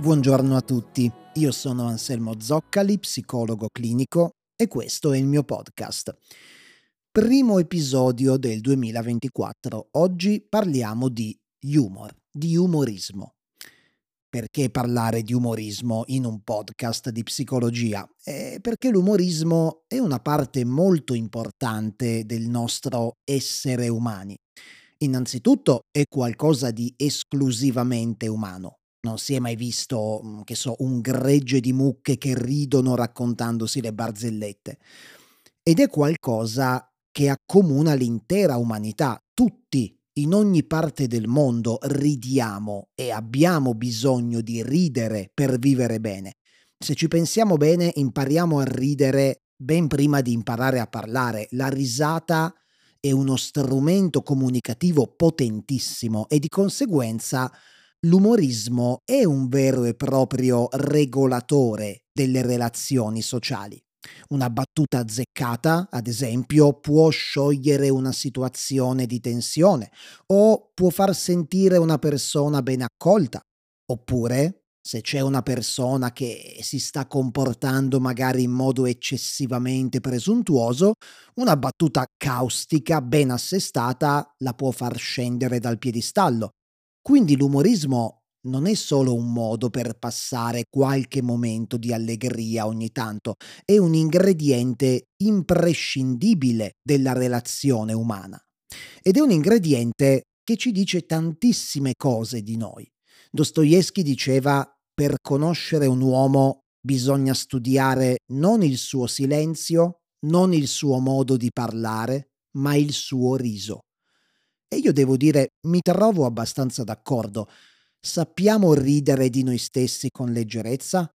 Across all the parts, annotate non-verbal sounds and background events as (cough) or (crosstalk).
Buongiorno a tutti, io sono Anselmo Zoccali, psicologo clinico e questo è il mio podcast. Primo episodio del 2024. Oggi parliamo di humor, di umorismo. Perché parlare di umorismo in un podcast di psicologia? Eh, perché l'umorismo è una parte molto importante del nostro essere umani. Innanzitutto è qualcosa di esclusivamente umano. Non si è mai visto, mm, che so, un gregge di mucche che ridono raccontandosi le barzellette. Ed è qualcosa che accomuna l'intera umanità. Tutti, in ogni parte del mondo, ridiamo e abbiamo bisogno di ridere per vivere bene. Se ci pensiamo bene, impariamo a ridere ben prima di imparare a parlare. La risata è uno strumento comunicativo potentissimo e di conseguenza l'umorismo è un vero e proprio regolatore delle relazioni sociali. Una battuta azzeccata, ad esempio, può sciogliere una situazione di tensione o può far sentire una persona ben accolta. Oppure, se c'è una persona che si sta comportando magari in modo eccessivamente presuntuoso, una battuta caustica ben assestata la può far scendere dal piedistallo quindi l'umorismo non è solo un modo per passare qualche momento di allegria ogni tanto, è un ingrediente imprescindibile della relazione umana. Ed è un ingrediente che ci dice tantissime cose di noi. Dostoevsky diceva per conoscere un uomo bisogna studiare non il suo silenzio, non il suo modo di parlare, ma il suo riso. E io devo dire, mi trovo abbastanza d'accordo. Sappiamo ridere di noi stessi con leggerezza?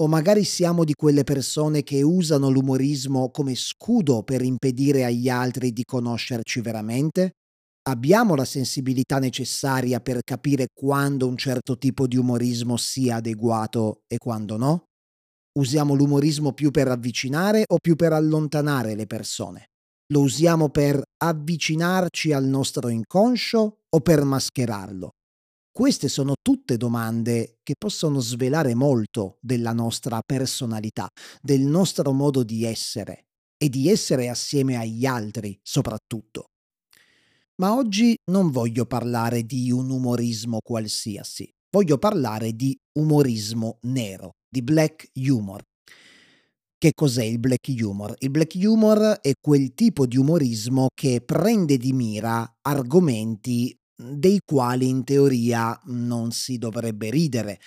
O magari siamo di quelle persone che usano l'umorismo come scudo per impedire agli altri di conoscerci veramente? Abbiamo la sensibilità necessaria per capire quando un certo tipo di umorismo sia adeguato e quando no? Usiamo l'umorismo più per avvicinare o più per allontanare le persone? Lo usiamo per avvicinarci al nostro inconscio o per mascherarlo? Queste sono tutte domande che possono svelare molto della nostra personalità, del nostro modo di essere e di essere assieme agli altri soprattutto. Ma oggi non voglio parlare di un umorismo qualsiasi, voglio parlare di umorismo nero, di black humor. Che cos'è il black humor? Il black humor è quel tipo di umorismo che prende di mira argomenti dei quali in teoria non si dovrebbe ridere.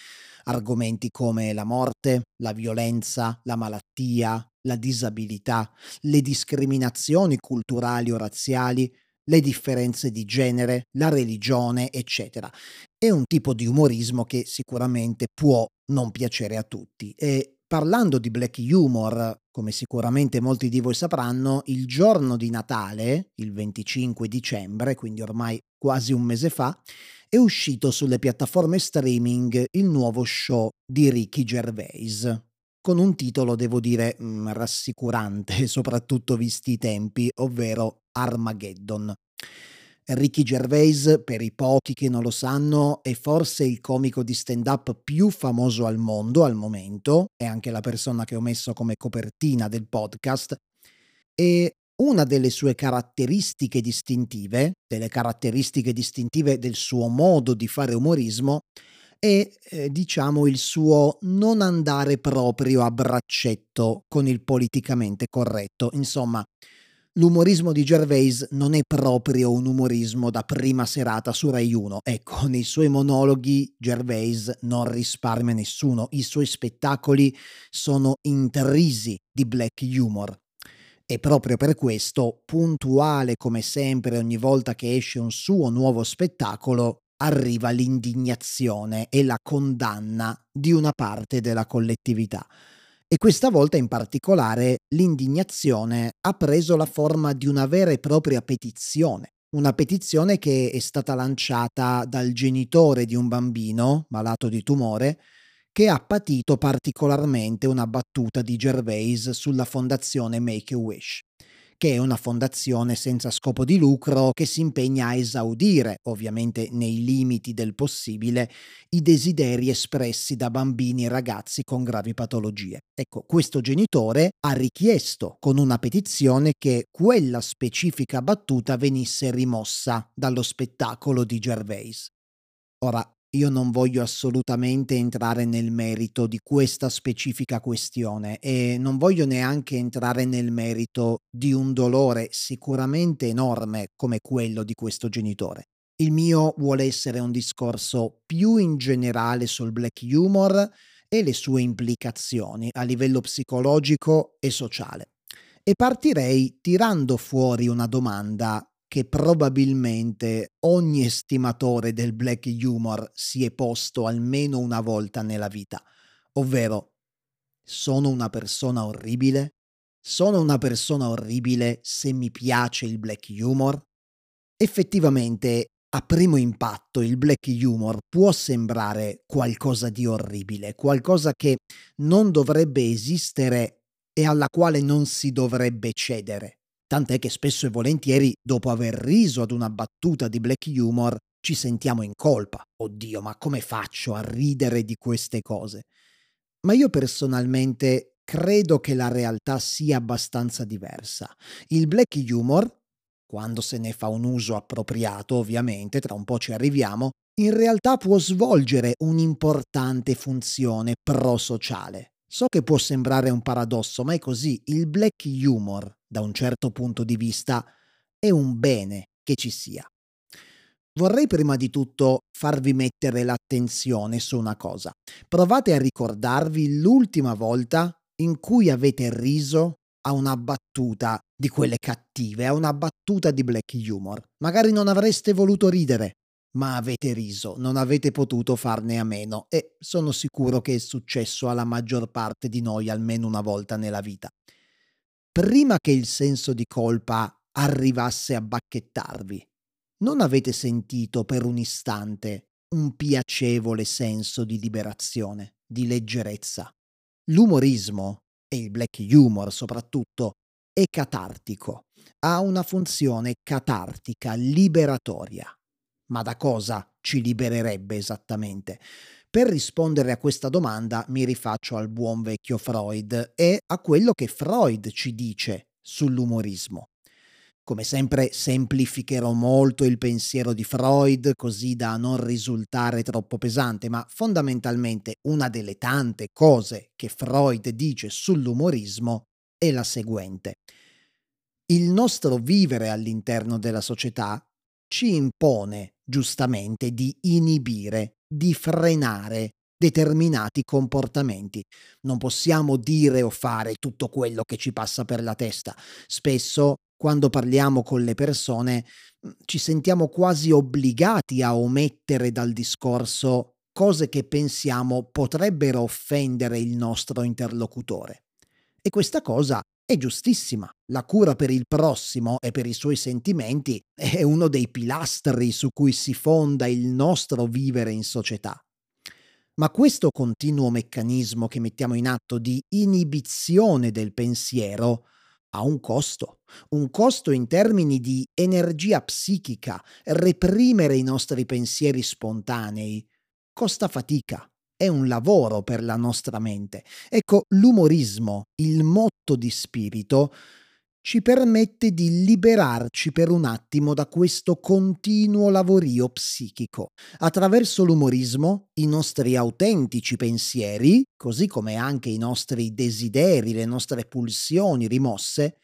Argomenti come la morte, la violenza, la malattia, la disabilità, le discriminazioni culturali o razziali, le differenze di genere, la religione, eccetera. È un tipo di umorismo che sicuramente può non piacere a tutti e Parlando di black humor, come sicuramente molti di voi sapranno, il giorno di Natale, il 25 dicembre, quindi ormai quasi un mese fa, è uscito sulle piattaforme streaming il nuovo show di Ricky Gervais, con un titolo, devo dire, mm, rassicurante, (laughs) soprattutto visti i tempi, ovvero Armageddon. Ricky Gervais, per i pochi che non lo sanno, è forse il comico di stand-up più famoso al mondo al momento, è anche la persona che ho messo come copertina del podcast, e una delle sue caratteristiche distintive, delle caratteristiche distintive del suo modo di fare umorismo, è eh, diciamo il suo non andare proprio a braccetto con il politicamente corretto. Insomma, L'umorismo di Gervais non è proprio un umorismo da prima serata su Rai 1. Ecco, nei suoi monologhi Gervais non risparmia nessuno, i suoi spettacoli sono intrisi di black humor. E proprio per questo, puntuale come sempre ogni volta che esce un suo nuovo spettacolo, arriva l'indignazione e la condanna di una parte della collettività. E questa volta in particolare l'indignazione ha preso la forma di una vera e propria petizione. Una petizione che è stata lanciata dal genitore di un bambino malato di tumore che ha patito particolarmente una battuta di Gervais sulla fondazione Make a Wish, che è una fondazione senza scopo di lucro che si impegna a esaudire, ovviamente nei limiti del possibile, i desideri espressi da bambini e ragazzi con gravi patologie. Ecco, questo genitore ha richiesto con una petizione che quella specifica battuta venisse rimossa dallo spettacolo di Gervais. Ora, io non voglio assolutamente entrare nel merito di questa specifica questione e non voglio neanche entrare nel merito di un dolore sicuramente enorme come quello di questo genitore. Il mio vuole essere un discorso più in generale sul black humor e le sue implicazioni a livello psicologico e sociale. E partirei tirando fuori una domanda che probabilmente ogni estimatore del black humor si è posto almeno una volta nella vita, ovvero sono una persona orribile? Sono una persona orribile se mi piace il black humor? Effettivamente, a primo impatto, il black humor può sembrare qualcosa di orribile, qualcosa che non dovrebbe esistere e alla quale non si dovrebbe cedere tant'è che spesso e volentieri, dopo aver riso ad una battuta di black humor, ci sentiamo in colpa. Oddio, ma come faccio a ridere di queste cose? Ma io personalmente credo che la realtà sia abbastanza diversa. Il black humor, quando se ne fa un uso appropriato, ovviamente, tra un po' ci arriviamo, in realtà può svolgere un'importante funzione pro-sociale. So che può sembrare un paradosso, ma è così. Il black humor, da un certo punto di vista, è un bene che ci sia. Vorrei prima di tutto farvi mettere l'attenzione su una cosa. Provate a ricordarvi l'ultima volta in cui avete riso a una battuta di quelle cattive, a una battuta di black humor. Magari non avreste voluto ridere, ma avete riso, non avete potuto farne a meno e sono sicuro che è successo alla maggior parte di noi almeno una volta nella vita. Prima che il senso di colpa arrivasse a bacchettarvi, non avete sentito per un istante un piacevole senso di liberazione, di leggerezza. L'umorismo, e il black humor soprattutto, è catartico, ha una funzione catartica, liberatoria. Ma da cosa ci libererebbe esattamente? Per rispondere a questa domanda mi rifaccio al buon vecchio Freud e a quello che Freud ci dice sull'umorismo. Come sempre semplificherò molto il pensiero di Freud così da non risultare troppo pesante, ma fondamentalmente una delle tante cose che Freud dice sull'umorismo è la seguente. Il nostro vivere all'interno della società ci impone giustamente di inibire, di frenare determinati comportamenti. Non possiamo dire o fare tutto quello che ci passa per la testa. Spesso, quando parliamo con le persone, mm, ci sentiamo quasi obbligati a omettere dal discorso cose che pensiamo potrebbero offendere il nostro interlocutore. E questa cosa è giustissima. La cura per il prossimo e per i suoi sentimenti è uno dei pilastri su cui si fonda il nostro vivere in società. Ma questo continuo meccanismo che mettiamo in atto di inibizione del pensiero ha un costo, un costo in termini di energia psichica. Reprimere i nostri pensieri spontanei costa fatica, è un lavoro per la nostra mente. Ecco, l'umorismo, il motto di spirito, ci permette di liberarci per un attimo da questo continuo lavorio psichico. Attraverso l'umorismo i nostri autentici pensieri, così come anche i nostri desideri, le nostre pulsioni rimosse,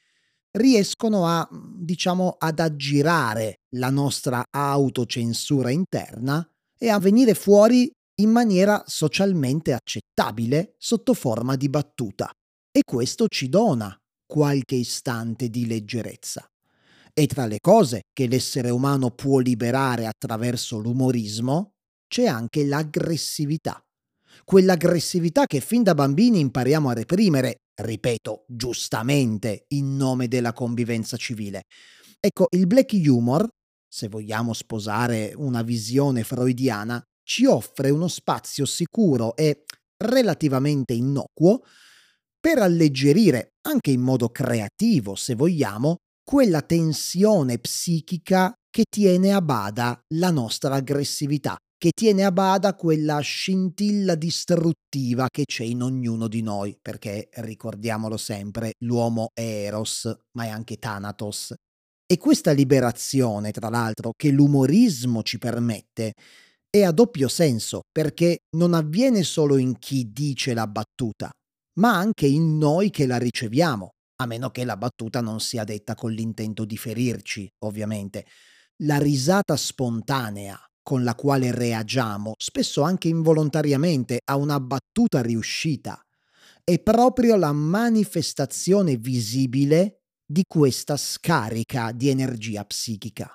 riescono a, diciamo, ad aggirare la nostra autocensura interna e a venire fuori in maniera socialmente accettabile sotto forma di battuta. E questo ci dona qualche istante di leggerezza. E tra le cose che l'essere umano può liberare attraverso l'umorismo c'è anche l'aggressività. Quell'aggressività che fin da bambini impariamo a reprimere, ripeto, giustamente, in nome della convivenza civile. Ecco, il black humor, se vogliamo sposare una visione freudiana, ci offre uno spazio sicuro e relativamente innocuo per alleggerire, anche in modo creativo se vogliamo, quella tensione psichica che tiene a bada la nostra aggressività, che tiene a bada quella scintilla distruttiva che c'è in ognuno di noi, perché ricordiamolo sempre, l'uomo è Eros, ma è anche Thanatos. E questa liberazione, tra l'altro, che l'umorismo ci permette, è a doppio senso, perché non avviene solo in chi dice la battuta, ma anche in noi che la riceviamo, a meno che la battuta non sia detta con l'intento di ferirci, ovviamente. La risata spontanea con la quale reagiamo, spesso anche involontariamente, a una battuta riuscita, è proprio la manifestazione visibile di questa scarica di energia psichica.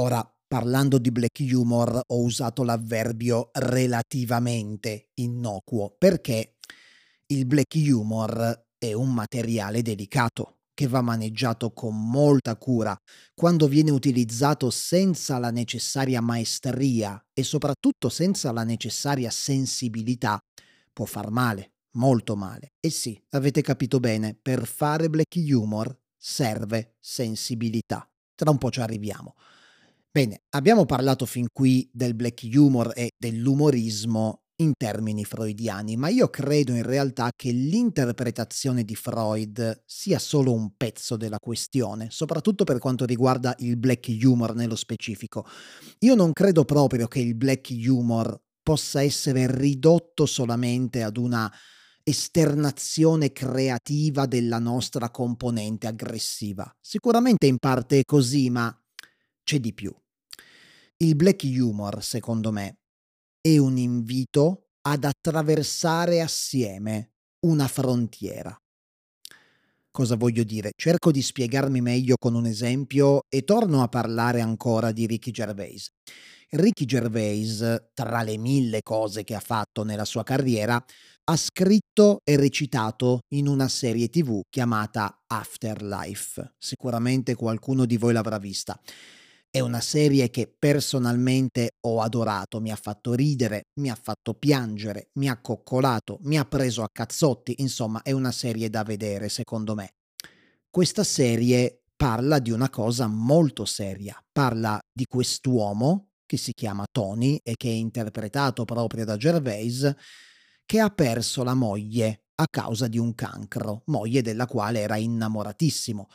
Ora, parlando di black humor, ho usato l'avverbio relativamente innocuo perché il black humor è un materiale delicato che va maneggiato con molta cura, quando viene utilizzato senza la necessaria maestria e soprattutto senza la necessaria sensibilità, può far male, molto male. E sì, avete capito bene, per fare black humor serve sensibilità. Tra un po' ci arriviamo. Bene, abbiamo parlato fin qui del black humor e dell'umorismo in termini freudiani, ma io credo in realtà che l'interpretazione di Freud sia solo un pezzo della questione, soprattutto per quanto riguarda il black humor nello specifico. Io non credo proprio che il black humor possa essere ridotto solamente ad una esternazione creativa della nostra componente aggressiva. Sicuramente in parte è così, ma c'è di più. Il black humor, secondo me, è un invito ad attraversare assieme una frontiera. Cosa voglio dire? Cerco di spiegarmi meglio con un esempio e torno a parlare ancora di Ricky Gervais. Ricky Gervais, tra le mille cose che ha fatto nella sua carriera, ha scritto e recitato in una serie tv chiamata Afterlife. Sicuramente qualcuno di voi l'avrà vista. È una serie che personalmente ho adorato, mi ha fatto ridere, mi ha fatto piangere, mi ha coccolato, mi ha preso a cazzotti, insomma è una serie da vedere secondo me. Questa serie parla di una cosa molto seria, parla di quest'uomo che si chiama Tony e che è interpretato proprio da Gervais, che ha perso la moglie a causa di un cancro, moglie della quale era innamoratissimo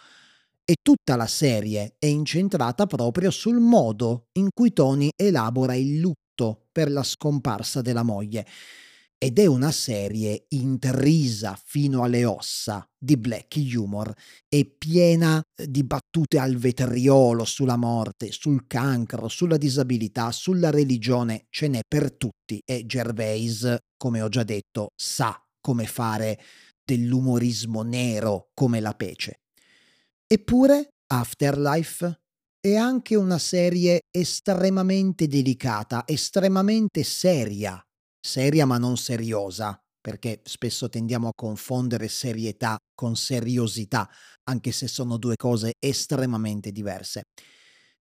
e tutta la serie è incentrata proprio sul modo in cui Tony elabora il lutto per la scomparsa della moglie. Ed è una serie intrisa fino alle ossa di black humor e piena di battute al vetriolo sulla morte, sul cancro, sulla disabilità, sulla religione, ce n'è per tutti e Gervais, come ho già detto, sa come fare dell'umorismo nero come la pece. Eppure Afterlife è anche una serie estremamente delicata, estremamente seria, seria ma non seriosa, perché spesso tendiamo a confondere serietà con seriosità, anche se sono due cose estremamente diverse.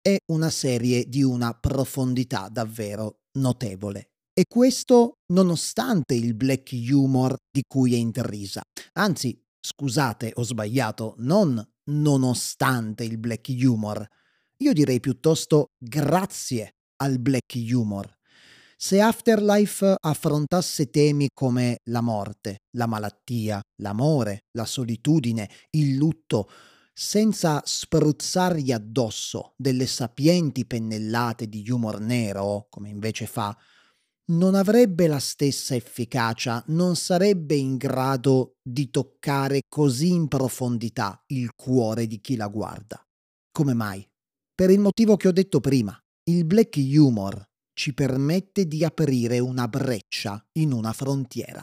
È una serie di una profondità davvero notevole. E questo nonostante il black humor di cui è intrisa. Anzi, scusate, ho sbagliato, non nonostante il black humor. Io direi piuttosto grazie al black humor. Se Afterlife affrontasse temi come la morte, la malattia, l'amore, la solitudine, il lutto, senza spruzzargli addosso delle sapienti pennellate di humor nero, come invece fa, non avrebbe la stessa efficacia, non sarebbe in grado di toccare così in profondità il cuore di chi la guarda. Come mai? Per il motivo che ho detto prima. Il black humor ci permette di aprire una breccia in una frontiera.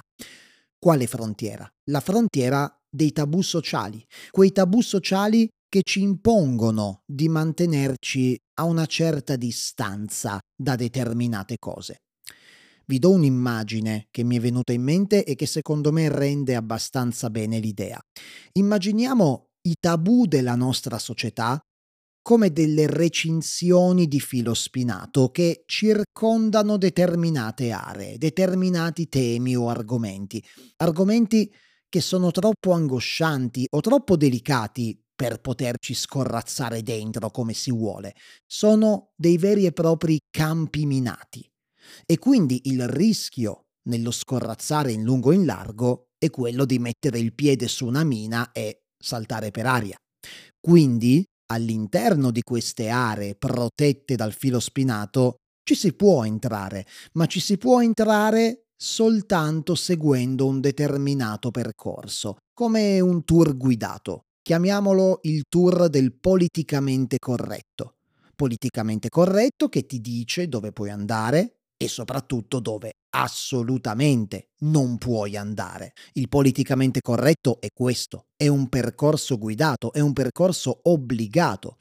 Quale frontiera? La frontiera dei tabù sociali, quei tabù sociali che ci impongono di mantenerci a una certa distanza da determinate cose. Vi do un'immagine che mi è venuta in mente e che secondo me rende abbastanza bene l'idea. Immaginiamo i tabù della nostra società come delle recinzioni di filo spinato che circondano determinate aree, determinati temi o argomenti, argomenti che sono troppo angoscianti o troppo delicati per poterci scorrazzare dentro come si vuole, sono dei veri e propri campi minati. E quindi il rischio nello scorrazzare in lungo e in largo è quello di mettere il piede su una mina e saltare per aria. Quindi, all'interno di queste aree protette dal filo spinato, ci si può entrare, ma ci si può entrare soltanto seguendo un determinato percorso, come un tour guidato. Chiamiamolo il tour del politicamente corretto. Politicamente corretto che ti dice dove puoi andare e soprattutto dove assolutamente non puoi andare. Il politicamente corretto è questo, è un percorso guidato, è un percorso obbligato.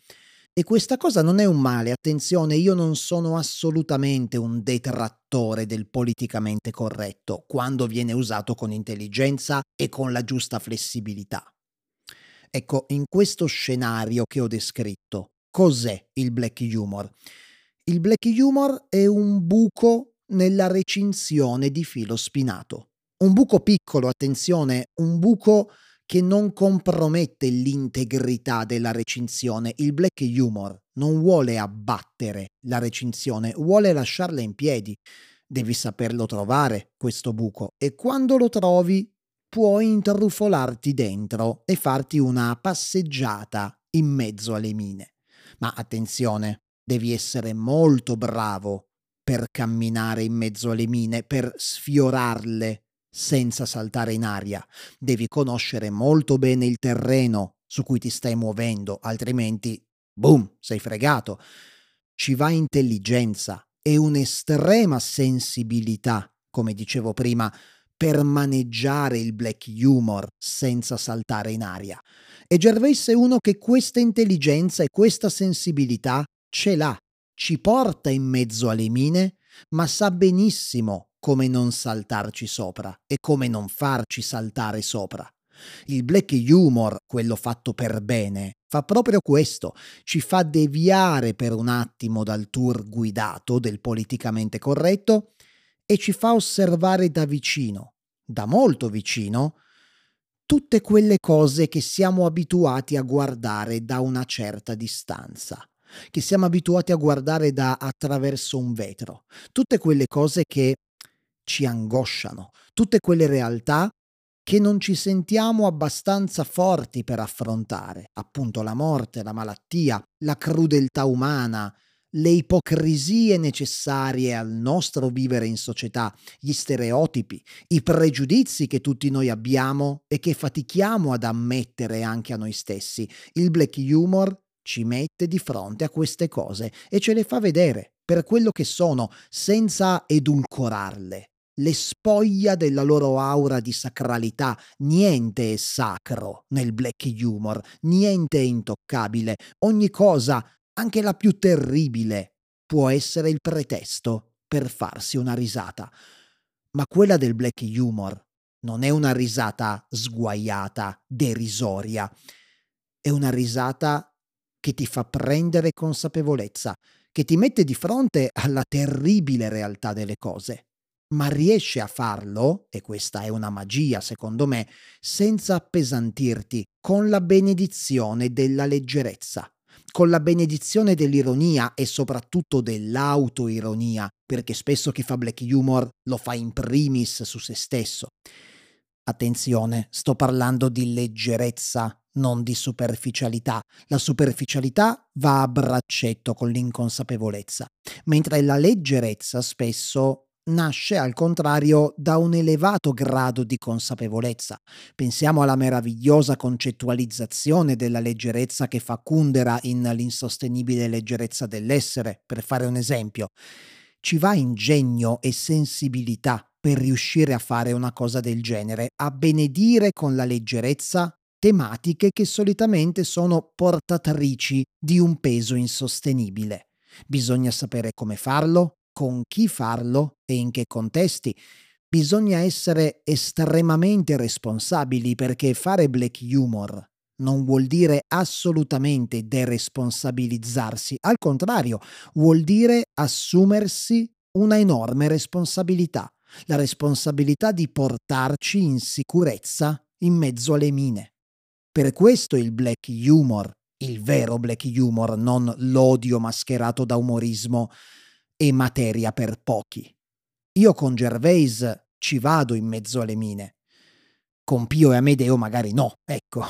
E questa cosa non è un male, attenzione, io non sono assolutamente un detrattore del politicamente corretto quando viene usato con intelligenza e con la giusta flessibilità. Ecco, in questo scenario che ho descritto, cos'è il black humor? Il black humor è un buco nella recinzione di filo spinato. Un buco piccolo, attenzione, un buco che non compromette l'integrità della recinzione. Il black humor non vuole abbattere la recinzione, vuole lasciarla in piedi. Devi saperlo trovare, questo buco, e quando lo trovi puoi intrufolarti dentro e farti una passeggiata in mezzo alle mine. Ma attenzione, devi essere molto bravo per camminare in mezzo alle mine, per sfiorarle senza saltare in aria. Devi conoscere molto bene il terreno su cui ti stai muovendo, altrimenti, boom, sei fregato. Ci va intelligenza e un'estrema sensibilità, come dicevo prima, per maneggiare il black humor senza saltare in aria. E Gervais è uno che questa intelligenza e questa sensibilità ce l'ha, ci porta in mezzo alle mine, ma sa benissimo come non saltarci sopra e come non farci saltare sopra. Il black humor, quello fatto per bene, fa proprio questo, ci fa deviare per un attimo dal tour guidato del politicamente corretto e ci fa osservare da vicino, da molto vicino, tutte quelle cose che siamo abituati a guardare da una certa distanza che siamo abituati a guardare da attraverso un vetro, tutte quelle cose che ci angosciano, tutte quelle realtà che non ci sentiamo abbastanza forti per affrontare, appunto la morte, la malattia, la crudeltà umana, le ipocrisie necessarie al nostro vivere in società, gli stereotipi, i pregiudizi che tutti noi abbiamo e che fatichiamo ad ammettere anche a noi stessi. Il black humor ci mette di fronte a queste cose e ce le fa vedere per quello che sono, senza edulcorarle le spoglia della loro aura di sacralità. Niente è sacro nel black humor, niente è intoccabile. Ogni cosa, anche la più terribile, può essere il pretesto per farsi una risata. Ma quella del black humor non è una risata sguaiata, derisoria, è una risata che ti fa prendere consapevolezza, che ti mette di fronte alla terribile realtà delle cose ma riesce a farlo, e questa è una magia secondo me, senza appesantirti, con la benedizione della leggerezza, con la benedizione dell'ironia e soprattutto dell'autoironia, perché spesso chi fa black humor lo fa in primis su se stesso. Attenzione, sto parlando di leggerezza, non di superficialità. La superficialità va a braccetto con l'inconsapevolezza, mentre la leggerezza spesso nasce al contrario da un elevato grado di consapevolezza. Pensiamo alla meravigliosa concettualizzazione della leggerezza che fa Kundera in L'insostenibile leggerezza dell'essere, per fare un esempio. Ci va ingegno e sensibilità per riuscire a fare una cosa del genere, a benedire con la leggerezza tematiche che solitamente sono portatrici di un peso insostenibile. Bisogna sapere come farlo, con chi farlo e in che contesti. Bisogna essere estremamente responsabili perché fare black humor non vuol dire assolutamente deresponsabilizzarsi, al contrario, vuol dire assumersi una enorme responsabilità, la responsabilità di portarci in sicurezza in mezzo alle mine. Per questo il black humor, il vero black humor, non l'odio mascherato da umorismo, è materia per pochi. Io con Gervais ci vado in mezzo alle mine. Con Pio e Amedeo magari no, ecco.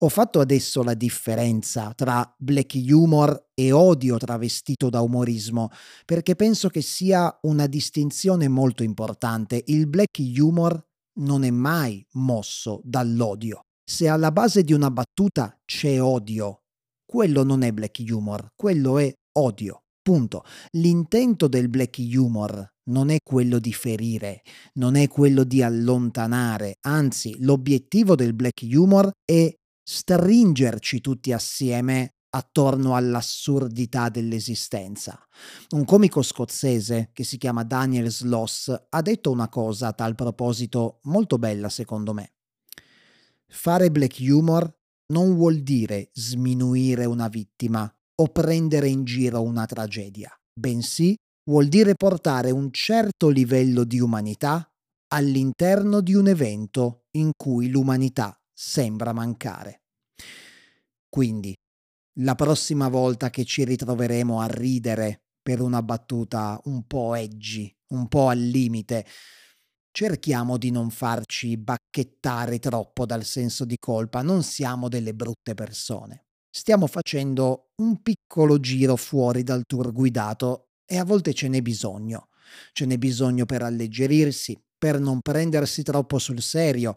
Ho fatto adesso la differenza tra black humor e odio travestito da umorismo, perché penso che sia una distinzione molto importante. Il black humor non è mai mosso dall'odio. Se alla base di una battuta c'è odio, quello non è black humor, quello è odio. Punto. L'intento del black humor non è quello di ferire, non è quello di allontanare, anzi l'obiettivo del black humor è stringerci tutti assieme attorno all'assurdità dell'esistenza. Un comico scozzese che si chiama Daniel Sloss ha detto una cosa a tal proposito molto bella secondo me. Fare black humor non vuol dire sminuire una vittima o prendere in giro una tragedia, bensì vuol dire portare un certo livello di umanità all'interno di un evento in cui l'umanità sembra mancare. Quindi, la prossima volta che ci ritroveremo a ridere per una battuta un po' edgy, un po' al limite, cerchiamo di non farci bacchettare troppo dal senso di colpa, non siamo delle brutte persone. Stiamo facendo un piccolo giro fuori dal tour guidato e a volte ce n'è bisogno. Ce n'è bisogno per alleggerirsi, per non prendersi troppo sul serio,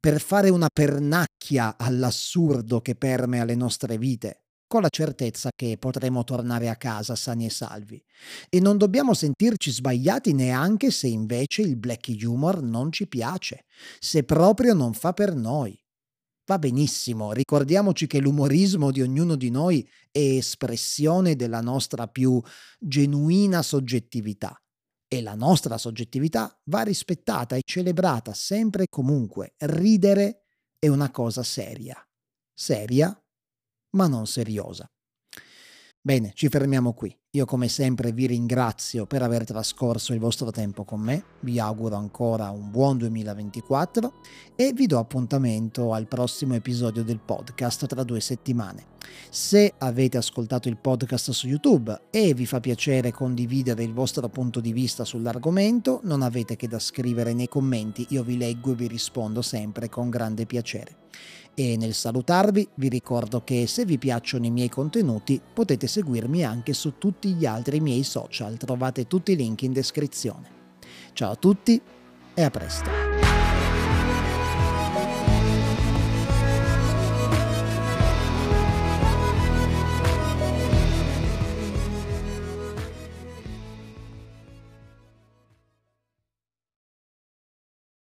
per fare una pernacchia all'assurdo che permea le nostre vite, con la certezza che potremo tornare a casa sani e salvi. E non dobbiamo sentirci sbagliati neanche se invece il black humor non ci piace, se proprio non fa per noi. Va benissimo, ricordiamoci che l'umorismo di ognuno di noi è espressione della nostra più genuina soggettività e la nostra soggettività va rispettata e celebrata sempre e comunque. Ridere è una cosa seria, seria ma non seriosa. Bene, ci fermiamo qui. Io come sempre vi ringrazio per aver trascorso il vostro tempo con me, vi auguro ancora un buon 2024 e vi do appuntamento al prossimo episodio del podcast tra due settimane. Se avete ascoltato il podcast su YouTube e vi fa piacere condividere il vostro punto di vista sull'argomento, non avete che da scrivere nei commenti, io vi leggo e vi rispondo sempre con grande piacere. E nel salutarvi vi ricordo che se vi piacciono i miei contenuti potete seguirmi anche su tutti gli altri miei social, trovate tutti i link in descrizione. Ciao a tutti e a presto!